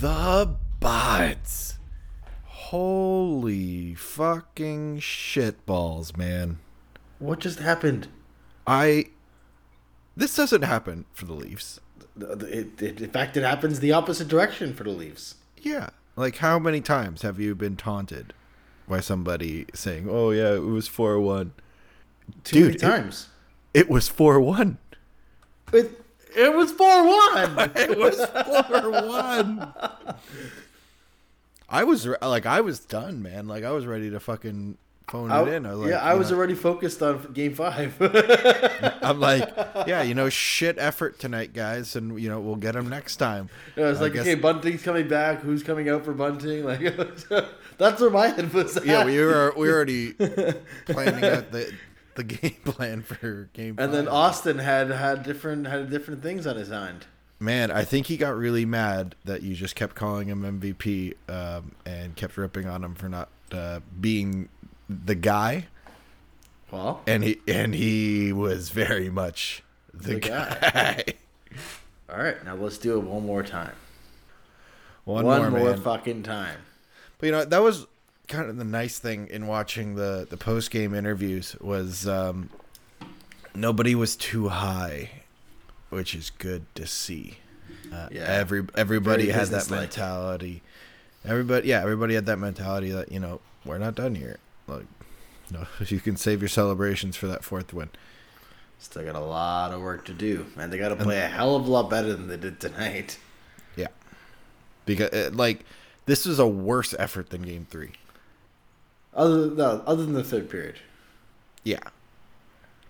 The bots. Holy fucking shitballs, man. What just happened? I. This doesn't happen for the Leafs. It, it, in fact, it happens the opposite direction for the Leafs. Yeah. Like, how many times have you been taunted by somebody saying, oh, yeah, it was 4 1? Too Dude, many times. It, it was 4 1. It, it was 4 1. it was 4 1. I was like, I was done, man. Like, I was ready to fucking phone I, it in. I like, yeah, I was know, already focused on game five. I'm like, yeah, you know, shit effort tonight, guys, and you know, we'll get them next time. Yeah, it's like, guess... okay, Bunting's coming back. Who's coming out for Bunting? Like, that's where my head was. At. Yeah, we were we were already planning out the the game plan for game. And then Auston had had different had different things on his mind. Man, I think he got really mad that you just kept calling him MVP um, and kept ripping on him for not uh, being the guy. Well, and he and he was very much the, the guy. guy. All right, now let's do it one more time. One, one more, more fucking time. But you know that was kind of the nice thing in watching the the post game interviews was um, nobody was too high, which is good to see. Uh, yeah, every everybody had that mentality. Everybody, yeah, everybody had that mentality that you know we're not done here. Like, no, you can save your celebrations for that fourth win. Still got a lot of work to do, man. They got to play a hell of a lot better than they did tonight. Yeah, because uh, like this was a worse effort than Game Three. Other than, no, other than the third period. Yeah,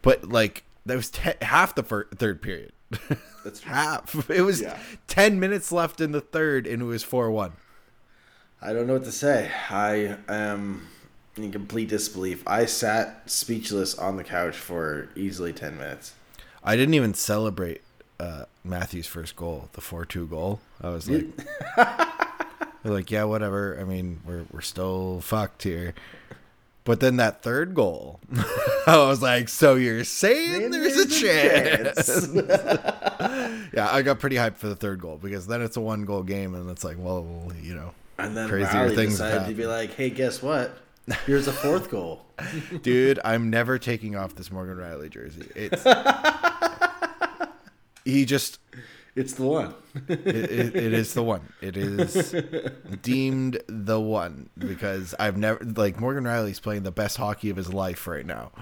but like that was te- half the fir- third period. That's half. It was yeah. ten minutes left in the third, and it was four one. I don't know what to say. I am in complete disbelief. I sat speechless on the couch for easily 10 minutes. I didn't even celebrate uh, Matthews' first goal, the 4 2 goal. I was like, like, yeah, whatever. I mean, we're, we're still fucked here. But then that third goal, I was like, so you're saying there's, there's, a chance? yeah, I got pretty hyped for the third goal because then it's a one goal game, and it's like, well, you know, and then crazier Rielly things decided to be like, hey, guess what? Here's a fourth goal. Dude, I'm never taking off this Morgan Rielly jersey. It's he just it's the one. it, it, it is the one. It is deemed the one because I've never like Morgan Rielly's playing the best hockey of his life right now,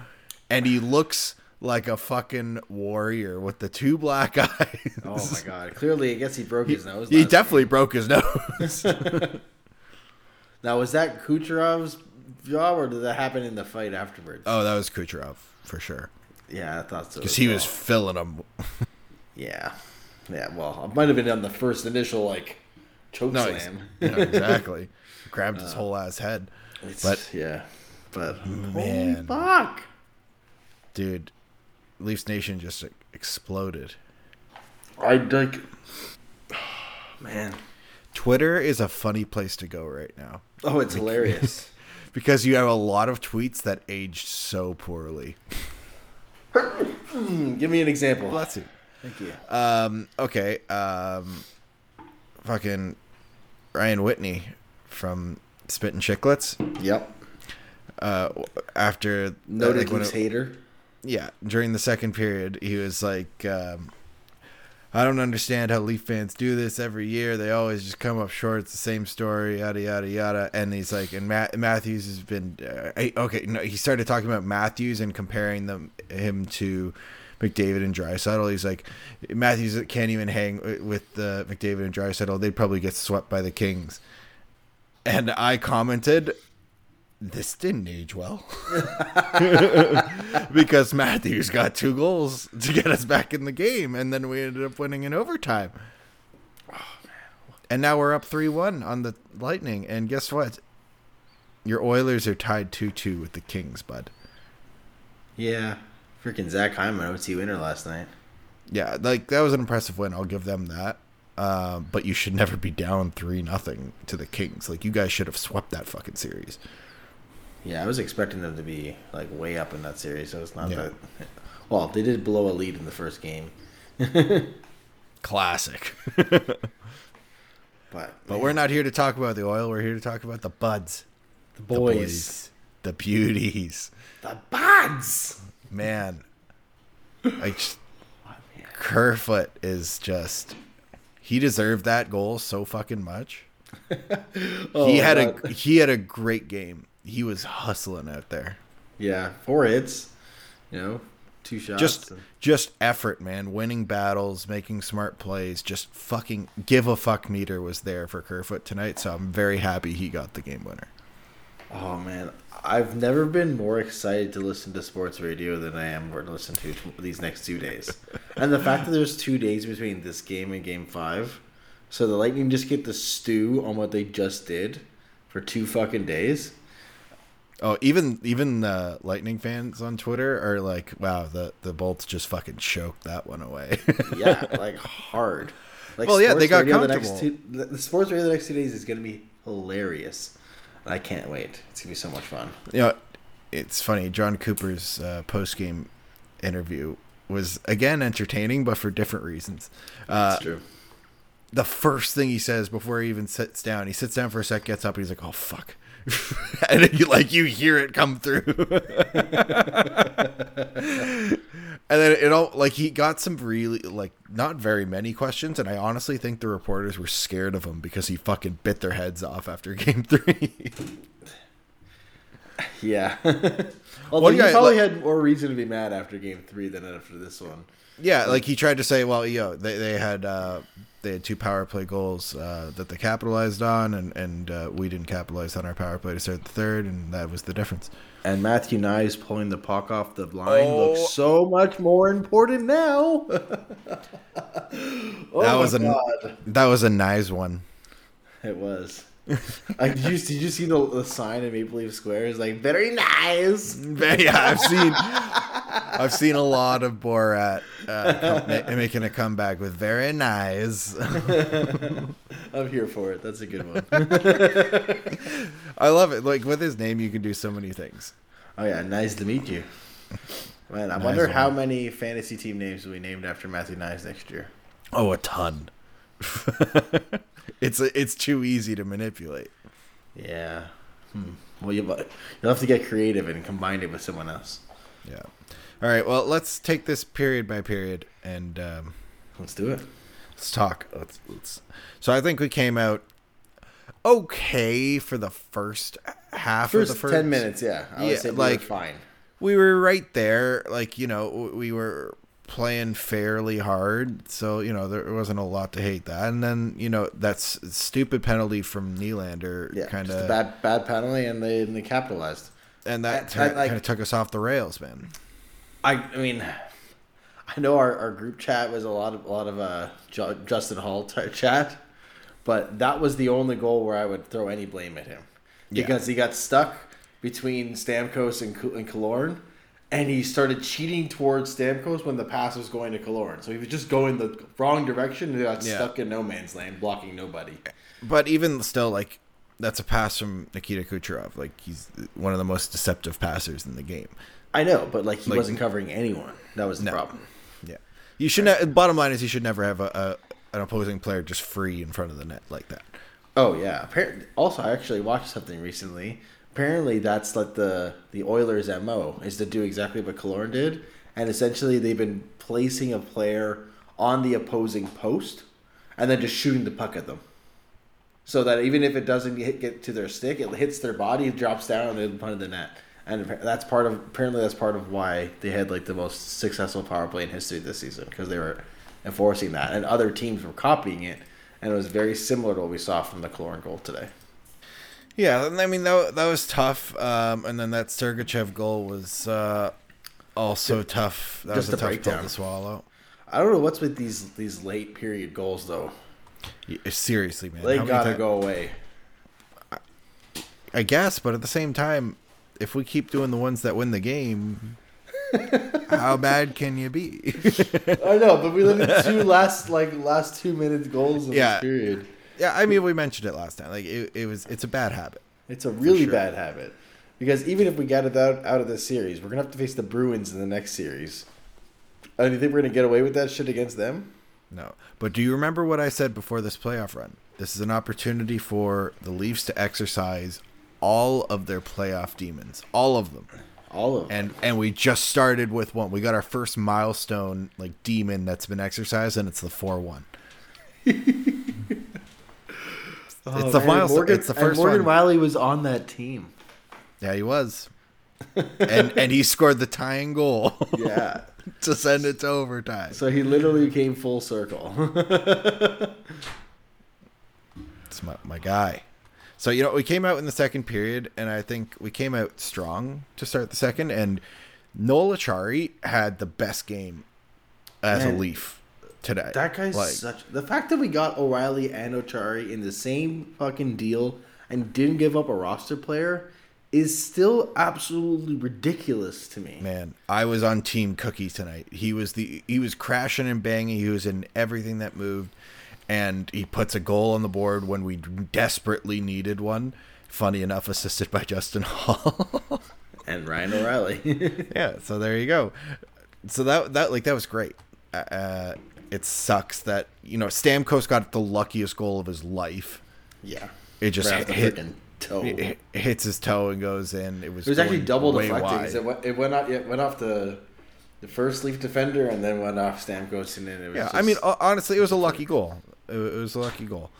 and he looks like a fucking warrior with the two black eyes. Oh my god! Clearly, I guess he broke his nose. He, definitely broke his nose. now, was that Kucherov's job, or did that happen in the fight afterwards? Oh, that was Kucherov for sure. Yeah, I thought so. Because he well. was filling him. yeah, yeah. Well, it might have been on the first initial like choke no, slam. no, exactly. Grabbed his uh, whole ass head. But yeah, but man, fuck, dude, Leafs Nation just exploded. I like, man. Twitter is a funny place to go right now. Oh, it's hilarious because you have a lot of tweets that aged so poorly. Give me an example. Let's see. Thank you. Um, okay. Um, fucking Ryan Whitney from Spittin' Chicklets. Yep. Uh, after noted like, hater. Yeah, during the second period, he was like, um, I don't understand how Leaf fans do this every year. They always just come up short. It's the same story, yada yada yada. And he's like, and Matt, Matthews has been uh, okay. No, he started talking about Matthews and comparing them him to McDavid and Draisaitl. He's like, Matthews can't even hang with the McDavid and Draisaitl. They'd probably get swept by the Kings. And I commented, this didn't age well because Matthews got two goals to get us back in the game, and then we ended up winning in overtime. Oh, and now we're up three one on the Lightning, and guess what? Your Oilers are tied two two with the Kings, bud. Yeah, freaking Zach Hyman OT winner last night. Yeah, like that was an impressive win. I'll give them that. Uh, but you should never be down three nothing to the Kings. Like you guys should have swept that fucking series. Yeah, I was expecting them to be like way up in that series, so it's not yeah. that. Well, they did blow a lead in the first game. Classic. But But we're not here to talk about the oil. We're here to talk about the buds, the the boys. the beauties. The buds. Man, like Kerfoot is just he deserved that goal so fucking much. Oh, he had God. a he had a great game. He was hustling out there. yeah four hits. You know, two shots. Just and- just effort, man. Winning battles, making smart plays, just fucking give a fuck meter was there for Kerfoot tonight, so I'm very happy he got the game winner. Oh man, I've never been more excited to listen to sports radio than I am to listen to these next two days. and the fact that there's two days between this game and game five, so the Lightning just get the stew on what they just did for two fucking days. Oh, even even uh, Lightning fans on Twitter are like, "Wow, the the Bolts just fucking choked that one away." Yeah, like hard. Like Well, yeah, they got radio the next comfortable. two, the, the sports radio the next two days is gonna be hilarious. I can't wait. It's gonna be so much fun. you know, it's funny. Jon Cooper's uh, post game interview was again entertaining, but for different reasons. Uh, That's true. the first thing he says before he even sits down, he sits down for a sec, gets up, and he's like, "Oh fuck," and you like you hear it come through. And then it all like he got some really like not very many questions, and I honestly think the reporters were scared of him because he fucking bit their heads off after game three. Yeah. Although yeah, you probably like- had more reason to be mad after game three than after this one. Yeah, like he tried to say, well, yo, they they had uh, they had two power play goals uh, that they capitalized on, and and uh, we didn't capitalize on our power play to start the third, and that was the difference. And Matthew Knies pulling the puck off the line Oh. looks so much more important now. oh That was a- God. That was a nice one. It was. like, did you did you see the, the sign in Maple Leaf Square? It's like very nice. yeah, I've seen I've seen a lot of Borat uh, ma- making a comeback with very nice. I'm here for it. That's a good one. I love it. Like with his name, you can do so many things. Oh yeah, nice to meet you. Man, I Nice wonder one. how many fantasy team names will be named after Matthew Knies next year. Oh, a ton. it's it's too easy to manipulate. Yeah. Hmm. Well, you'll, you'll have to get creative and combine it with someone else. Yeah. All right. Well, let's take this period by period and um, Let's do it. let's talk. Let's, let's. So I think we came out okay for the first half First, of the first ten minutes, yeah. I would Yeah, say we like- were fine. we were right there. Like you know, we were playing fairly hard, so you know there wasn't a lot to hate that. And then you know that's stupid penalty from Nylander, Yeah, kind just a of, bad bad penalty, and they and they capitalized. and that I- I like- kind of took us off the rails, man. I I mean, I know our, our group chat was a lot of a lot of uh Ju- Justin Holl t- chat, but that was the only goal where I would throw any blame at him Yeah. because he got stuck between Stamkos and and Killorn, and he started cheating towards Stamkos when the pass was going to Killorn. So he was just going the wrong direction and got Yeah. stuck in no man's land, blocking nobody. But even still, like that's a pass from Nikita Kucherov. Like he's one of the most deceptive passers in the game. I know, but like he Like- wasn't covering anyone. That was the No. problem. Yeah, you should. Ne- bottom line is you should never have a, a an opposing player just free in front of the net like that. Oh yeah. Apparently, also, I actually watched something recently. Apparently, that's like the the Oilers' mo is to do exactly what Killorn did, and essentially they've been placing a player on the opposing post, and then just shooting the puck at them, so that even if it doesn't get to their stick, it hits their body, it drops down, and in front of the net. And that's part of apparently that's part of why they had like the most successful power play in history this season because they were enforcing that, and other teams were copying it, and it was very similar to what we saw from the Killorn goal today. Yeah, I mean that that was tough. Um, and then that Sergachev goal was uh, also tough. That just was a tough pill breakdown. to swallow. I don't know what's with these these late period goals though. Yeah, Seriously, man. They gotta go away. I guess, but at the same time, if we keep doing the ones that win the game, how bad can you be? I know, but we limited two last like last two minutes goals in Yeah. this period. yeah, I mean, we mentioned it last time. Like it, it was, it's a bad habit. It's a really sure. bad habit. Because even if we get it out, out of this series, we're gonna have to face the Bruins in the next series. And you think we're gonna get away with that shit against them? No, but do you remember what I said before this playoff run? This is an opportunity for the Leafs to exercise all of their playoff demons, all of them. All of them. And and we just started with one. We got our first milestone like demon that's been exercised, and it's the four one. it's oh, the milestone. Morgan, it's the and first Morgan one. Rielly was on that team. Yeah, he was. and and he scored the tying goal Yeah. to send it to overtime. so he literally came full circle. It's my, my guy. So you know, we came out in the second period, and I think we came out strong to start the second. And Noel Acciari had the best game as Man, a Leaf today. that guy's like, such the fact that we got O'Reilly and Acciari in the same fucking deal and didn't give up a roster player is still absolutely ridiculous to me. man. I was on Team Cookie tonight. He was the he was crashing and banging. He was in everything that moved, and he puts a goal on the board when we desperately needed one. Funny enough, assisted by Justin Holl. And Ryan O'Reilly. yeah so there you go so that that like that was great uh it sucks that you know stamkos got the luckiest goal of his life yeah. it just Right hit, toe. it hit- hits his toe and goes in it was It was actually double deflecting. It went, it went off. It went off the the first Leaf defender and then went off Stamkos and then it was. yeah just, i mean honestly it was a lucky goal it, it was a lucky goal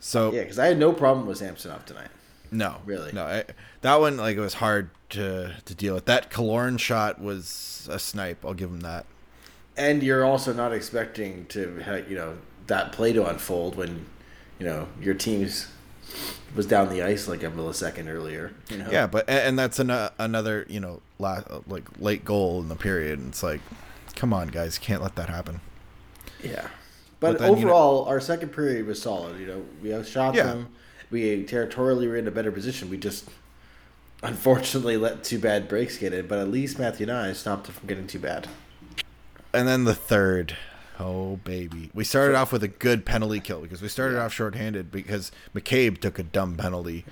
so yeah, because I had no problem with Samsonov tonight. no Really? no I, that one like it was hard to to deal with that Killorn shot was a snipe i'll give him that And you're also not expecting to, you know, that play to unfold when, you know, your team's was down the ice like a millisecond earlier. You know? Yeah, but and and that's an, another you know la like late goal in the period. And it's like, come on, guys, can't let that happen. Yeah. But But, then, you know- overall, our second period was solid. You know, we outshot Yeah. them. We territorially were in a better position. We just unfortunately let two bad breaks get in. But at least Matthew Knies stopped it from getting too bad. And then the third, oh baby, we started off with a good penalty kill because we started off shorthanded because McCabe took a dumb penalty.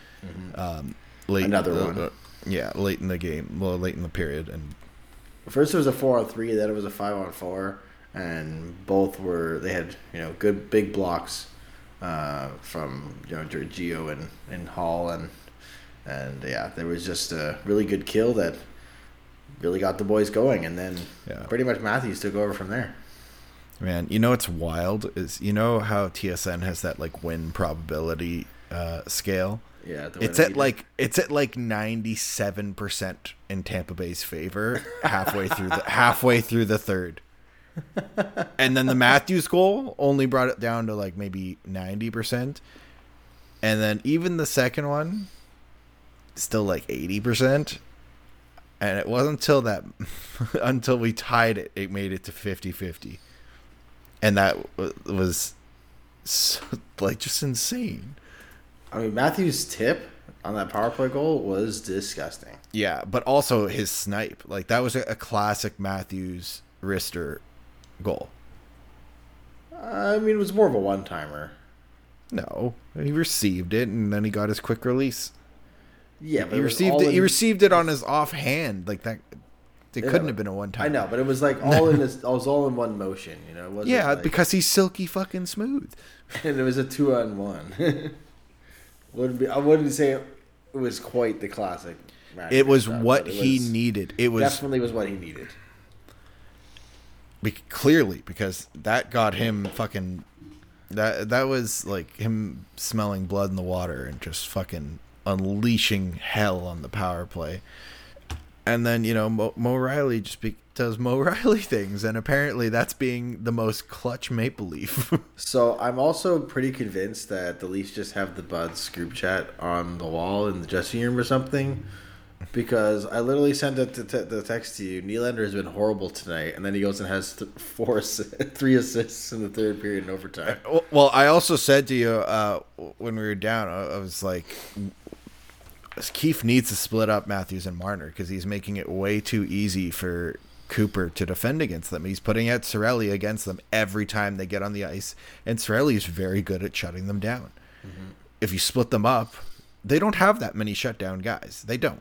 Um, late, Mm-hmm. Another uh, one. uh, yeah, late in the game, well, late in the period, and First it was a four on three, then it was a five on four, and both were they had you know good big blocks uh, from you know Gio and and Holl and and yeah there was just a really good kill that really got the boys going, and then Yeah. pretty much Matthews took over from there. Man, you know what's wild is you know how TSN has that like win probability uh, scale. Yeah, It's at like it's at like ninety seven percent in Tampa Bay's favor halfway through the halfway through the third. And then the Matthews goal only brought it down to like maybe ninety percent. And then even the second one still like eighty percent. And it wasn't until that until we tied it, it made it to 50-50. And that w- was so, like just insane. I mean Matthews' tip on that power play goal was disgusting. Yeah, but also his snipe. Like that was a, a classic Matthews wrister goal. Uh, I mean it was more of a one timer. No, he received it and then he got his quick release. Yeah, but He it received it. He received it on his offhand. Like that. It Yeah, couldn't have been a one time. I know, but it was like all in this. I was all in one motion. You know, it wasn't Yeah, like- because he's silky fucking smooth. and it was a two on one. wouldn't be. I wouldn't say it was quite the classic. It was stuff, what he needed. It was Definitely was what he needed. Be- clearly because that got him fucking. That that was like him smelling blood in the water and just fucking unleashing hell on the power play. And then you know Mo, Mo Rielly just be, does Mo Rielly things, and apparently that's being the most clutch Maple Leaf. So I'm also pretty convinced that the Leafs just have the Buds group chat on the wall in the dressing room or something. Because I literally sent it to te- the text to you. Nylander has been horrible tonight, and then he goes and has th- four, three assists in the third period in overtime. Well- I also said to you uh, when we were down, I was like, Keefe needs to split up Matthews and Marner because he's making it way too easy for Cooper to defend against them. He's putting out Cirelli against them every time they get on the ice, and Cirelli is very good at shutting them down. If you split them up, they don't have that many shutdown guys. They don't.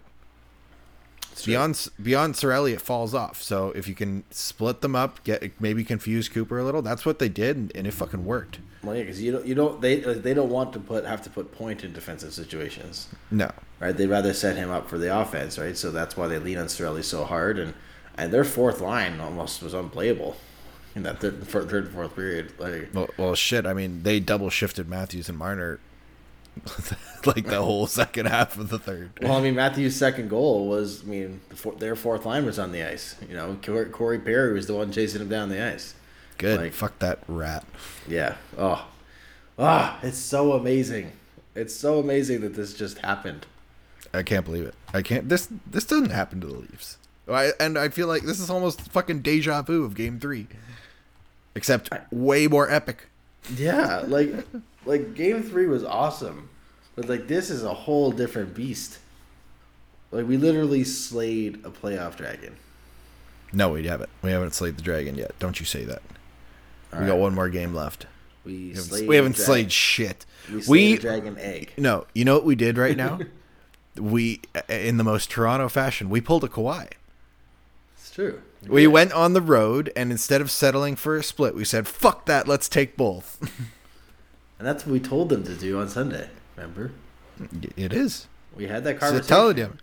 Beyond beyond Cirelli, it falls off. So if you can split them up, get maybe confuse Cooper a little. That's what they did, and, it fucking worked. Well, yeah, because you don't, you don't, they, they don't want to put have to put point in defensive situations, No, right? They'd rather set him up for the offense, right? So that's why they lean on Cirelli so hard, and and their fourth line almost was unplayable in that third, third and fourth period. Like, well, well, shit. I mean, they double shifted Matthews and Marner like the whole second half of the third. well, I mean, Matthews' second goal was, I mean, the four, their fourth line was on the ice. You know, Corey, Corey Perry was the one chasing him down the ice. Good. like- Fuck that rat. Yeah. Oh, ah, it's so amazing. It's so amazing that this just happened. I can't believe it. I can't. This this doesn't happen to the Leafs. I, and I feel like this is almost fucking deja vu of Game Three, except way more epic. Yeah, like like game three was awesome, but like this is a whole different beast. Like we literally slayed a playoff dragon. No, we haven't. We haven't slayed the dragon yet. Don't you say that. All we right. got one more game left. We We haven't, slayed. we haven't slayed shit. We slayed We dragon egg. no. You know what we did right now? we, in the most Toronto fashion, we pulled a Kawhi. It's true. We went on the road, and instead of settling for a split, we said, "Fuck that, let's take both." and that's what we told them to do on Sunday. Remember, it is. we had that So conversation. telling you.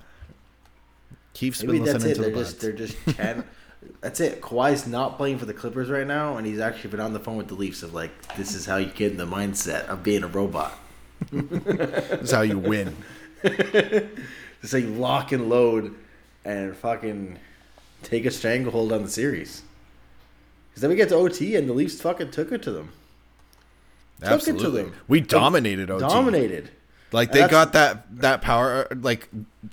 Keefe's Maybe been that's listening it. to They're the just they're just chan- That's it. Kawhi's not playing for the Clippers right now, and he's actually been on the phone with the Leafs of like, this is how you get in the mindset of being a robot. This is how you win. Just like lock and load and fucking take a stranglehold on the series. Because then we get to OT and the Leafs fucking took it to them. Took it to Absolutely. them. We dominated OT. Dominated. Like they got that that power. Like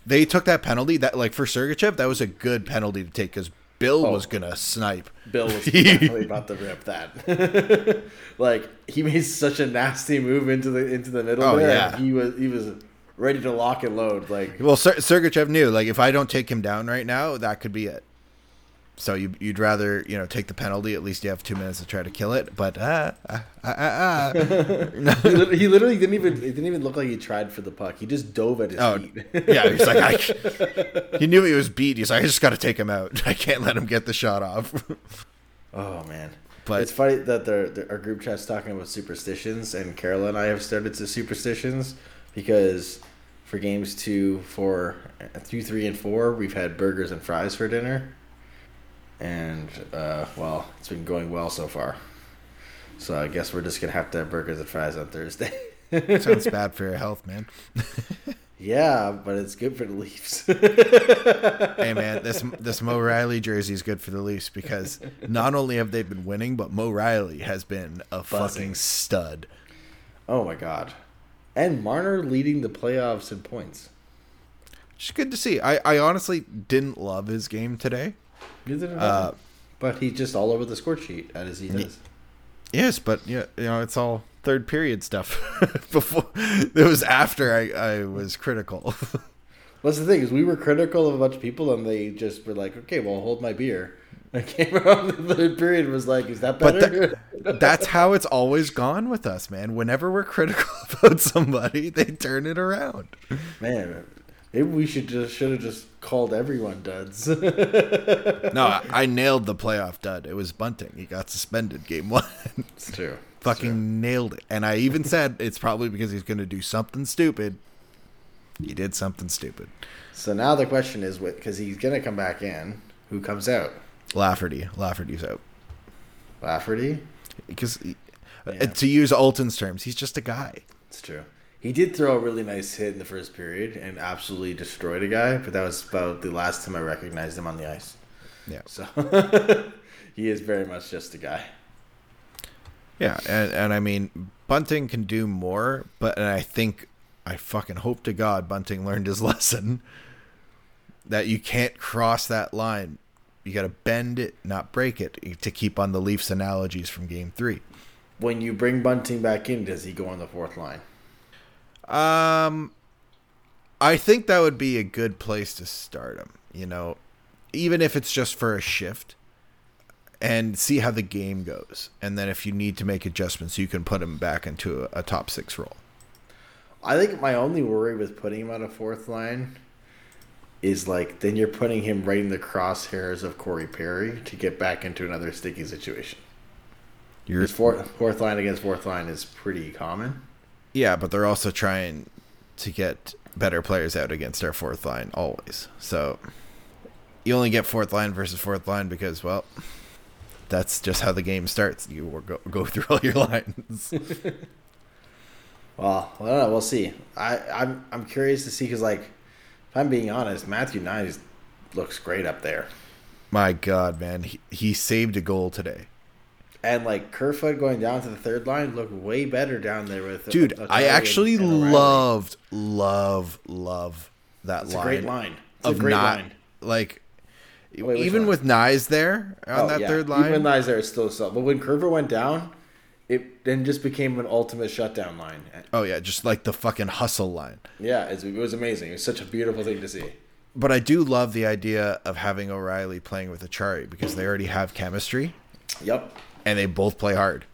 they took that penalty. That like for Sergachev, that was a good penalty to take because Bill Oh. was gonna snipe. Bill was definitely about to rip that. like he made such a nasty move into the into the middle Oh, there. yeah. He was he was ready to lock and load. Like Well, Ser- Sergachev knew like if I don't take him down right now, that could be it. So you you'd rather you know take the penalty. At least you have two minutes to try to kill it. But ah ah ah ah. he, lit- he literally didn't even it didn't even look like he tried for the puck. He just dove at his Oh, feet. yeah, he's like, I, he knew he was beat. He's like, I just got to take him out. I can't let him get the shot off. Oh man. But- it's funny that they're, they're- our group chat's talking about superstitions, and Carol and I have started to superstitions because for games two, four, uh, two, three, and four, we've had burgers and fries for dinner, and uh, well, it's been going well so far. So I guess we're just gonna have to have burgers and fries on Thursday. Sounds bad for your health, man. yeah, but it's good for the Leafs. hey man, this this Mo Rielly jersey is good for the Leafs because not only have they been winning, but Mo Rielly has been a Buzzing. fucking stud. oh my god, and Marner leading the playoffs in points. It's good to see. I, I honestly didn't love his game today. Neither did I. Uh, But he's just all over the score sheet as he does. Yes, but yeah, you know, it's all third period stuff. Before it was after I, I was critical. What's the thing is we were critical of a bunch of people and they just were like, okay, well, hold my beer. I came around the third period and was like, is that But better? That's how it's always gone with us, man. Whenever we're critical about somebody, they turn it around. Man, maybe we should just should have just called everyone duds. No, I, I nailed the playoff dud. It was Bunting. He got suspended game one. it's true. Fucking nailed it. And I even said it's probably because he's going to do something stupid. He did something stupid. So now the question is, because he's gonna come back in, who comes out? Lafferty. Lafferty's out. Lafferty. Because, uh, Yeah. to use Alton's terms, he's just a guy. It's true. He did throw a really nice hit in the first period and absolutely destroyed a guy, but that was about the last time I recognized him on the ice. Yeah. So he is very much just a guy. Yeah, and, and I mean, Bunting can do more, but and I think, I fucking hope to God Bunting learned his lesson that you can't cross that line. You got to bend it, not break it, to keep on the Leafs analogies from game three. When you bring Bunting back in, does he go on the fourth line? Um, I think that would be a good place to start him. You know, even if it's just for a shift, and see how the game goes, and then if you need to make adjustments, you can put him back into a, a top six role. I think my only worry with putting him on a fourth line is like then you're putting him right in the crosshairs of Corey Perry to get back into another sticky situation. You're, fourth fourth line against fourth line is pretty common. Yeah, but they're also trying to get better players out against our fourth line always. So you only get fourth line versus fourth line because, well, that's just how the game starts. You go, go through all your lines. Well, I don't know. We'll see. I, I'm I'm curious to see because, like, if I'm being honest, Matthew Knies looks great up there, My God, man, he, he saved a goal today. And like Kerfoot going down to the third line looked way better down there with. Dude, I actually and- and loved, love, love that It's a line. great line. It's a of great not line. like which even with Knies there on Oh, that yeah. third line. Even Knies there, it's still so. But when Kerfoot went down, it then just became an ultimate shutdown line. oh yeah, just like the fucking hustle line. Yeah, it was amazing. It was such a beautiful thing to see. But I do love the idea of having O'Reilly playing with Acciari because they already have chemistry Yep. And they both play hard.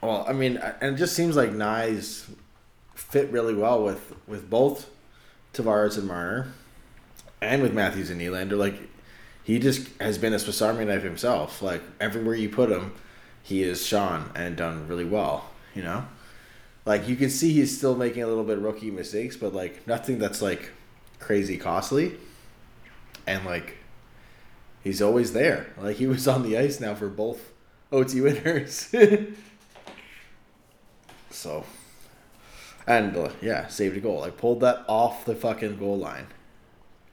Well, I mean, and it just seems like Knies fit really well with with both Tavares and Marner, and with Matthews and Nylander. Like he just has been a Swiss Army knife himself. Like everywhere you put him, he is shone and done really well. You know, like you can see he's still making a little bit rookie mistakes, but like nothing that's like crazy costly, and like he's always there. Like he was on the ice now for both OT winners. so, and uh, yeah, saved a goal. Like pulled that off the fucking goal line.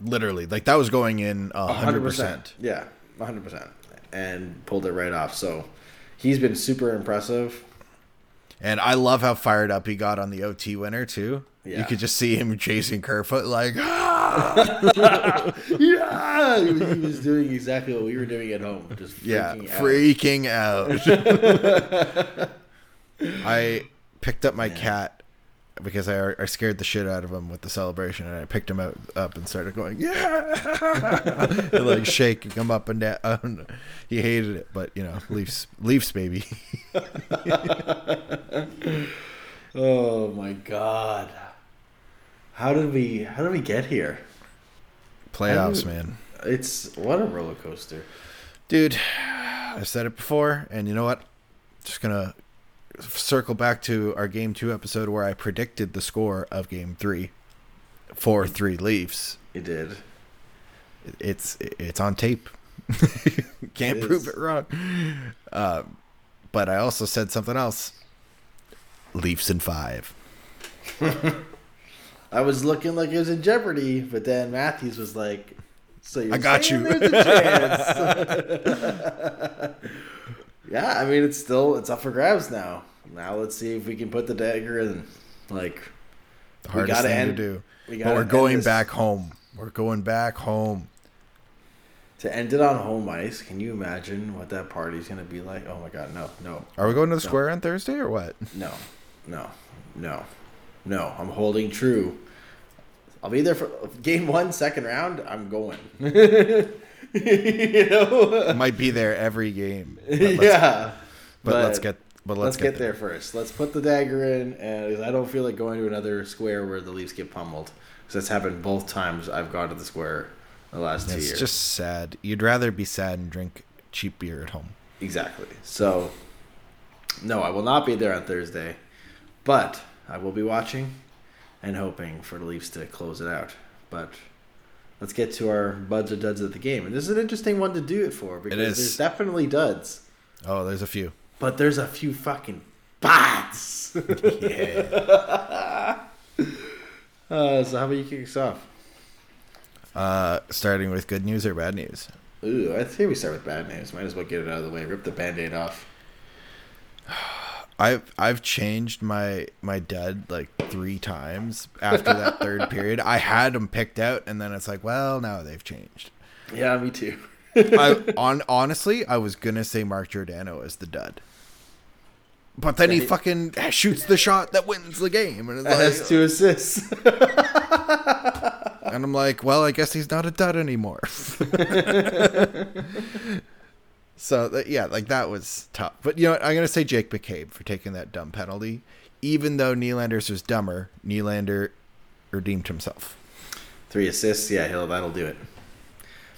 Literally, like that was going in hundred 100%. percent. Yeah, 100%. And pulled it right off. So he's been super impressive. And I love how fired up he got on the OT winner too. You could just see him chasing Kerfoot like, "Ah!" Yeah, he was, he was doing exactly what we were doing at home. Just yeah, freaking out. out. I picked up my cat because I, I scared the shit out of him with the celebration, and I picked him out, up and started going, yeah, and like shaking him up and down. He hated it, but you know, Leafs, Leafs, baby. Oh my god. How did we how did we get here? Playoffs, man. It's what a roller coaster. Dude, I've said it before, and you know what? Just gonna circle back to our game two episode where I predicted the score of game three, four three Leafs. It did. It's it's on tape. Can't It prove it wrong. Um, but I also said something else. Leafs in five. I was looking like it was in jeopardy, but then Matthews was like, "So you're I got you." There's a chance." yeah, I mean it's still it's up for grabs now. Now let's see if we can put the dagger in. Like The hardest gotta thing end- to do. we But we're going back home. We're going back home. to end it on home ice. Can you imagine what that party's gonna be like? Oh my god, no, no, Are we going to the square on Thursday or what? no, no, no, no. I'm holding true. I'll be there for game one, second round. I'm going. you know. Might be there every game. But yeah. but, let's get but let's, let's get there first. Let's put the dagger in, and I don't feel like going to another square where the Leafs get pummeled. Because that's happened both times I've gone to the square the last two It's years. just sad. You'd rather be sad and drink cheap beer at home. Exactly. So, no, I will not be there on Thursday, but I will be watching and hoping for the Leafs to close it out. But let's get to our buds or duds of the game. And this is an interesting one to do it for because is. there's definitely duds, Oh, there's a few. but there's a few fucking bots. Yeah. uh, so, how about you kick us off? uh, starting with good news or bad news. Ooh, I'd say we start with bad news. Might as well get it out of the way. Rip the band aid off. I've I've changed my my dud like three times after that third period. I had them picked out, and then it's like, well, now they've changed. Yeah, me too. I on honestly, I was gonna say Mark Giordano as the dud, but then he fucking shoots the shot that wins the game, and it's Has two assists. and I'm like, well, I guess he's not a dud anymore. So that, yeah, like that was tough. But you know, what? I'm gonna say Jake McCabe for taking that dumb penalty, even though Nylander's was dumber. Nylander redeemed himself. three assists. Yeah, he'll that'll do it.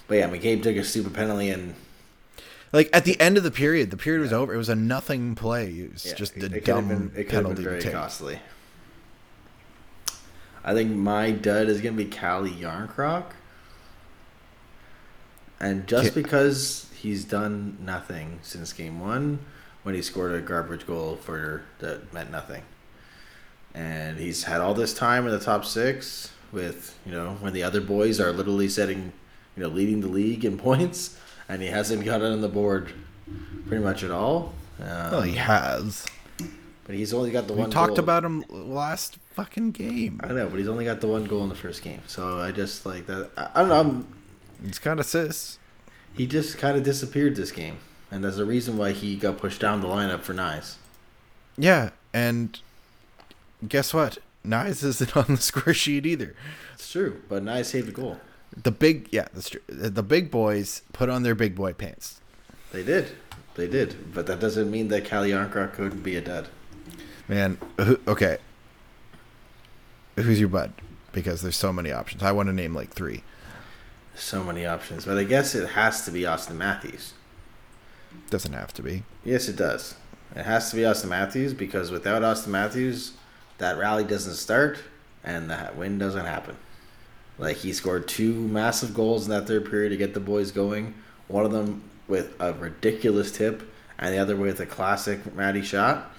But yeah, McCabe took a stupid penalty and Like at the end of the period, the period was over. It was a nothing play. It was yeah, just a it could have dumb been, it penalty been very take. costly. I think my dud is gonna be Calle Jarnkrok, and just Okay. because he's done nothing since game one, when he scored a garbage goal for that meant nothing, and he's had all this time in the top six with you know when the other boys are literally setting, you know, leading the league in points, and he hasn't got it on the board pretty much at all. Um, Well, he has. but he's only got the We one. talked goal. about him last fucking game. I know, but he's only got the one goal in the first game. So I just like that. I, I don't know. I'm, He's got assists. He just kind of disappeared this game, and there's a reason why he got pushed down the lineup for Knies. Yeah, and guess what? Knies isn't on the score sheet either. It's true, but Knies saved a goal. The big, yeah, that's true. The big boys put on their big boy pants. They did, they did, but that doesn't mean that Calle couldn't be a dud. Man, who, okay. Who's your bud? Because there's so many options. I want to name like three. So many options, but I guess it has to be Auston Matthews. Doesn't have to be. Yes, it does. It has to be Auston Matthews because without Auston Matthews, that rally doesn't start and that win doesn't happen. Like he scored two massive goals in that third period to get the boys going. One of them with a ridiculous tip, and the other with a classic Matty shot.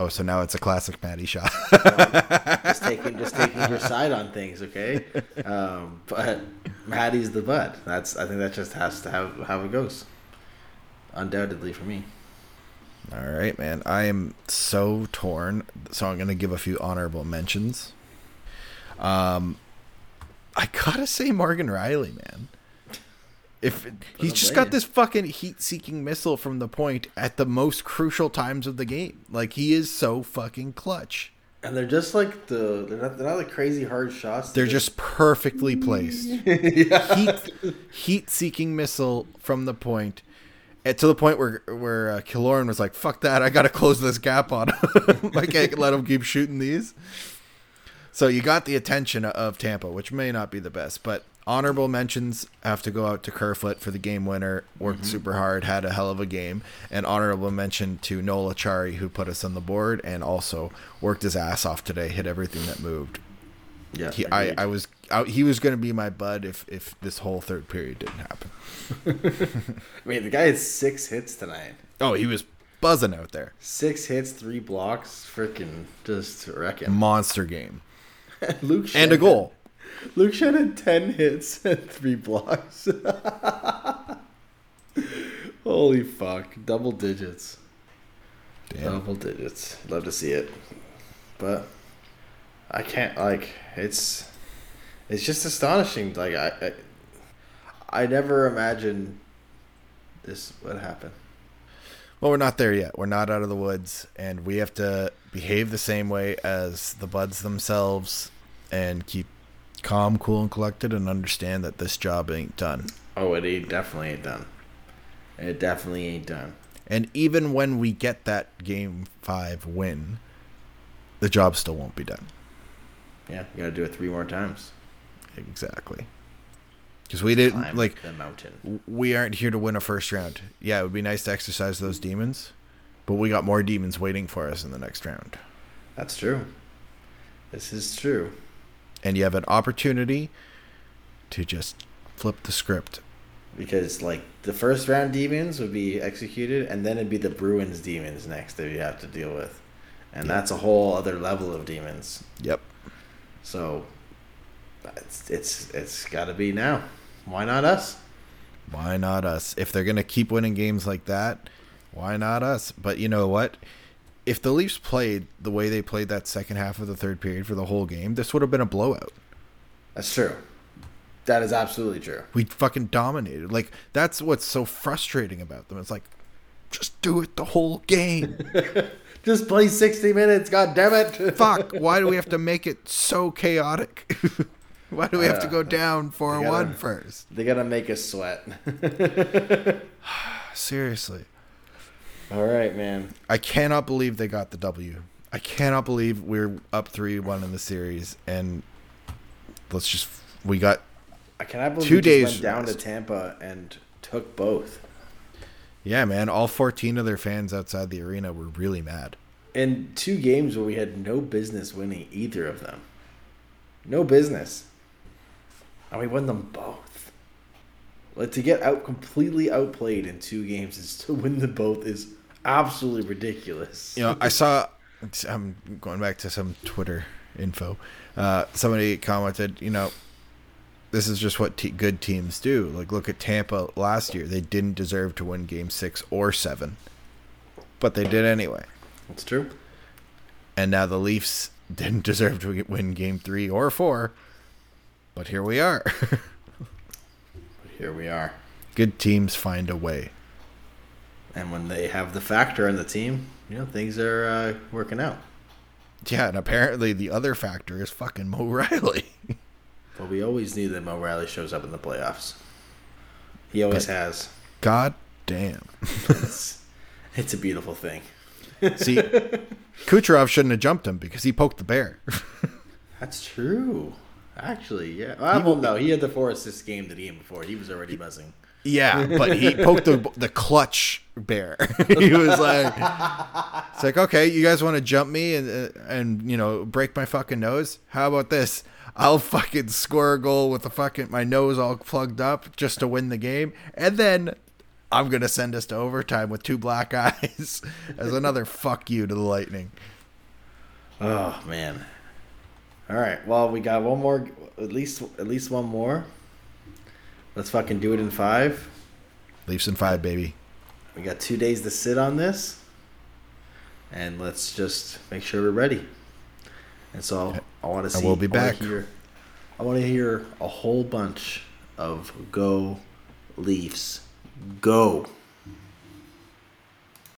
Oh, so now it's a classic Matty shot. Just taking just taking your side on things, okay? Um, but Matty's the butt. That's I think that just has to have how it goes. Undoubtedly for me. All right, man. I am so torn. So I'm going to give a few honorable mentions. Um, I gotta say Morgan Rielly, man. If he's just got you. this fucking heat-seeking missile from the point at the most crucial times of the game, like he is so fucking clutch. And they're just like the they're not they're not like crazy hard shots. They're just perfectly placed. yeah. Heat, heat-seeking missile from the point, and to the point where where uh, Killorn was like, "Fuck that! I gotta close this gap on him. I can't let him keep shooting these." So you got the attention of Tampa, which may not be the best, but honorable mentions have to go out to Kerfoot for the game winner. Worked super hard, had a hell of a game, and honorable mention to Noel Acciari who put us on the board and also worked his ass off today, hit everything that moved. Yeah. He, I. I was I, he was going to be my bud if if this whole third period didn't happen. I mean, the guy had six hits tonight. Oh, he was buzzing out there. Six hits, three blocks. Freaking just wrecking. Monster game Luke Mm. and a Schenn- goal. Luke Schenn had ten hits and three blocks. Holy fuck! Double digits. Damn. Double digits. Love to see it, but I can't. Like it's, it's just astonishing. Like I, I, I never imagined this would happen. Well, we're not there yet. We're not out of the woods, and we have to behave the same way as the buds themselves, and keep calm, cool, and collected, and understand that this job ain't done. Oh, it ain't definitely ain't done. It definitely ain't done. And even when we get that game five win, the job still won't be done. Yeah, you gotta do it three more times. Exactly. Because we didn't Climb like the mountain. we aren't here to win a first round. Yeah, it would be nice to exercise those demons, but we got more demons waiting for us in the next round. That's true. This is true. And you have an opportunity to just flip the script. Because like the first round demons would be executed, and then it'd be the Bruins demons next that you have to deal with, and Yeah. that's a whole other level of demons. Yep. So it's it's it's got to be now. Why not us? Why not us? If they're going to keep winning games like that, why not us? But you know what? If the Leafs played the way they played that second half of the third period for the whole game, this would have been a blowout. That's true. That is absolutely true. We fucking dominated. Like that's what's so frustrating about them. It's like just do it the whole game. Just play sixty minutes. God damn it! Fuck, why do we have to make it so chaotic? why do we have to uh, go down 4 gotta- 1 first? They gotta make us sweat. Seriously. All right, man. I cannot believe they got the W. I cannot believe we're up 3 1 in the series and let's just we got I cannot believe Two days went down to. Tampa and took both. yeah, man. All 14 of their fans outside the arena were really mad. In two games where we had no business winning either of them. No business. And we won them both. Like to get out completely outplayed in two games is to win them both is absolutely ridiculous. You know, I saw. I'm going back to some Twitter info. Uh, somebody commented, you know, this is just what te- good teams do. Like, look at Tampa last year; they didn't deserve to win Game Six or Seven, but they did anyway. That's true. And now the Leafs didn't deserve to win Game Three or Four, but here we are. But here we are. good teams find a way. And when they have the factor in the team, you know, things are uh, working out. Yeah, and apparently the other factor is fucking Mo Rielly. But we always knew that Mo Rielly shows up in the playoffs. He always But- has. God damn. It's, it's a beautiful thing. See, Kucherov shouldn't have jumped him because he poked the bear. That's true. Actually, yeah. Well, well, no, he had the four assist game the game before. He was already buzzing. Yeah, but he poked the the clutch bear. he was like, "It's like okay, you guys want to jump me and uh, and you know break my fucking nose? How about this? I'll fucking score a goal with the fucking my nose all plugged up just to win the game, and then." I'm gonna send us to overtime with two black eyes as another fuck you to the Lightning. Oh man. All right. Well, we got one more. At least, at least one more. Let's fucking do it in five. Leafs in five, baby. We got two days to sit on this, and let's just make sure we're ready. And so I want to see. And we'll be I back. Hear, I want to hear a whole bunch of go Leafs, go.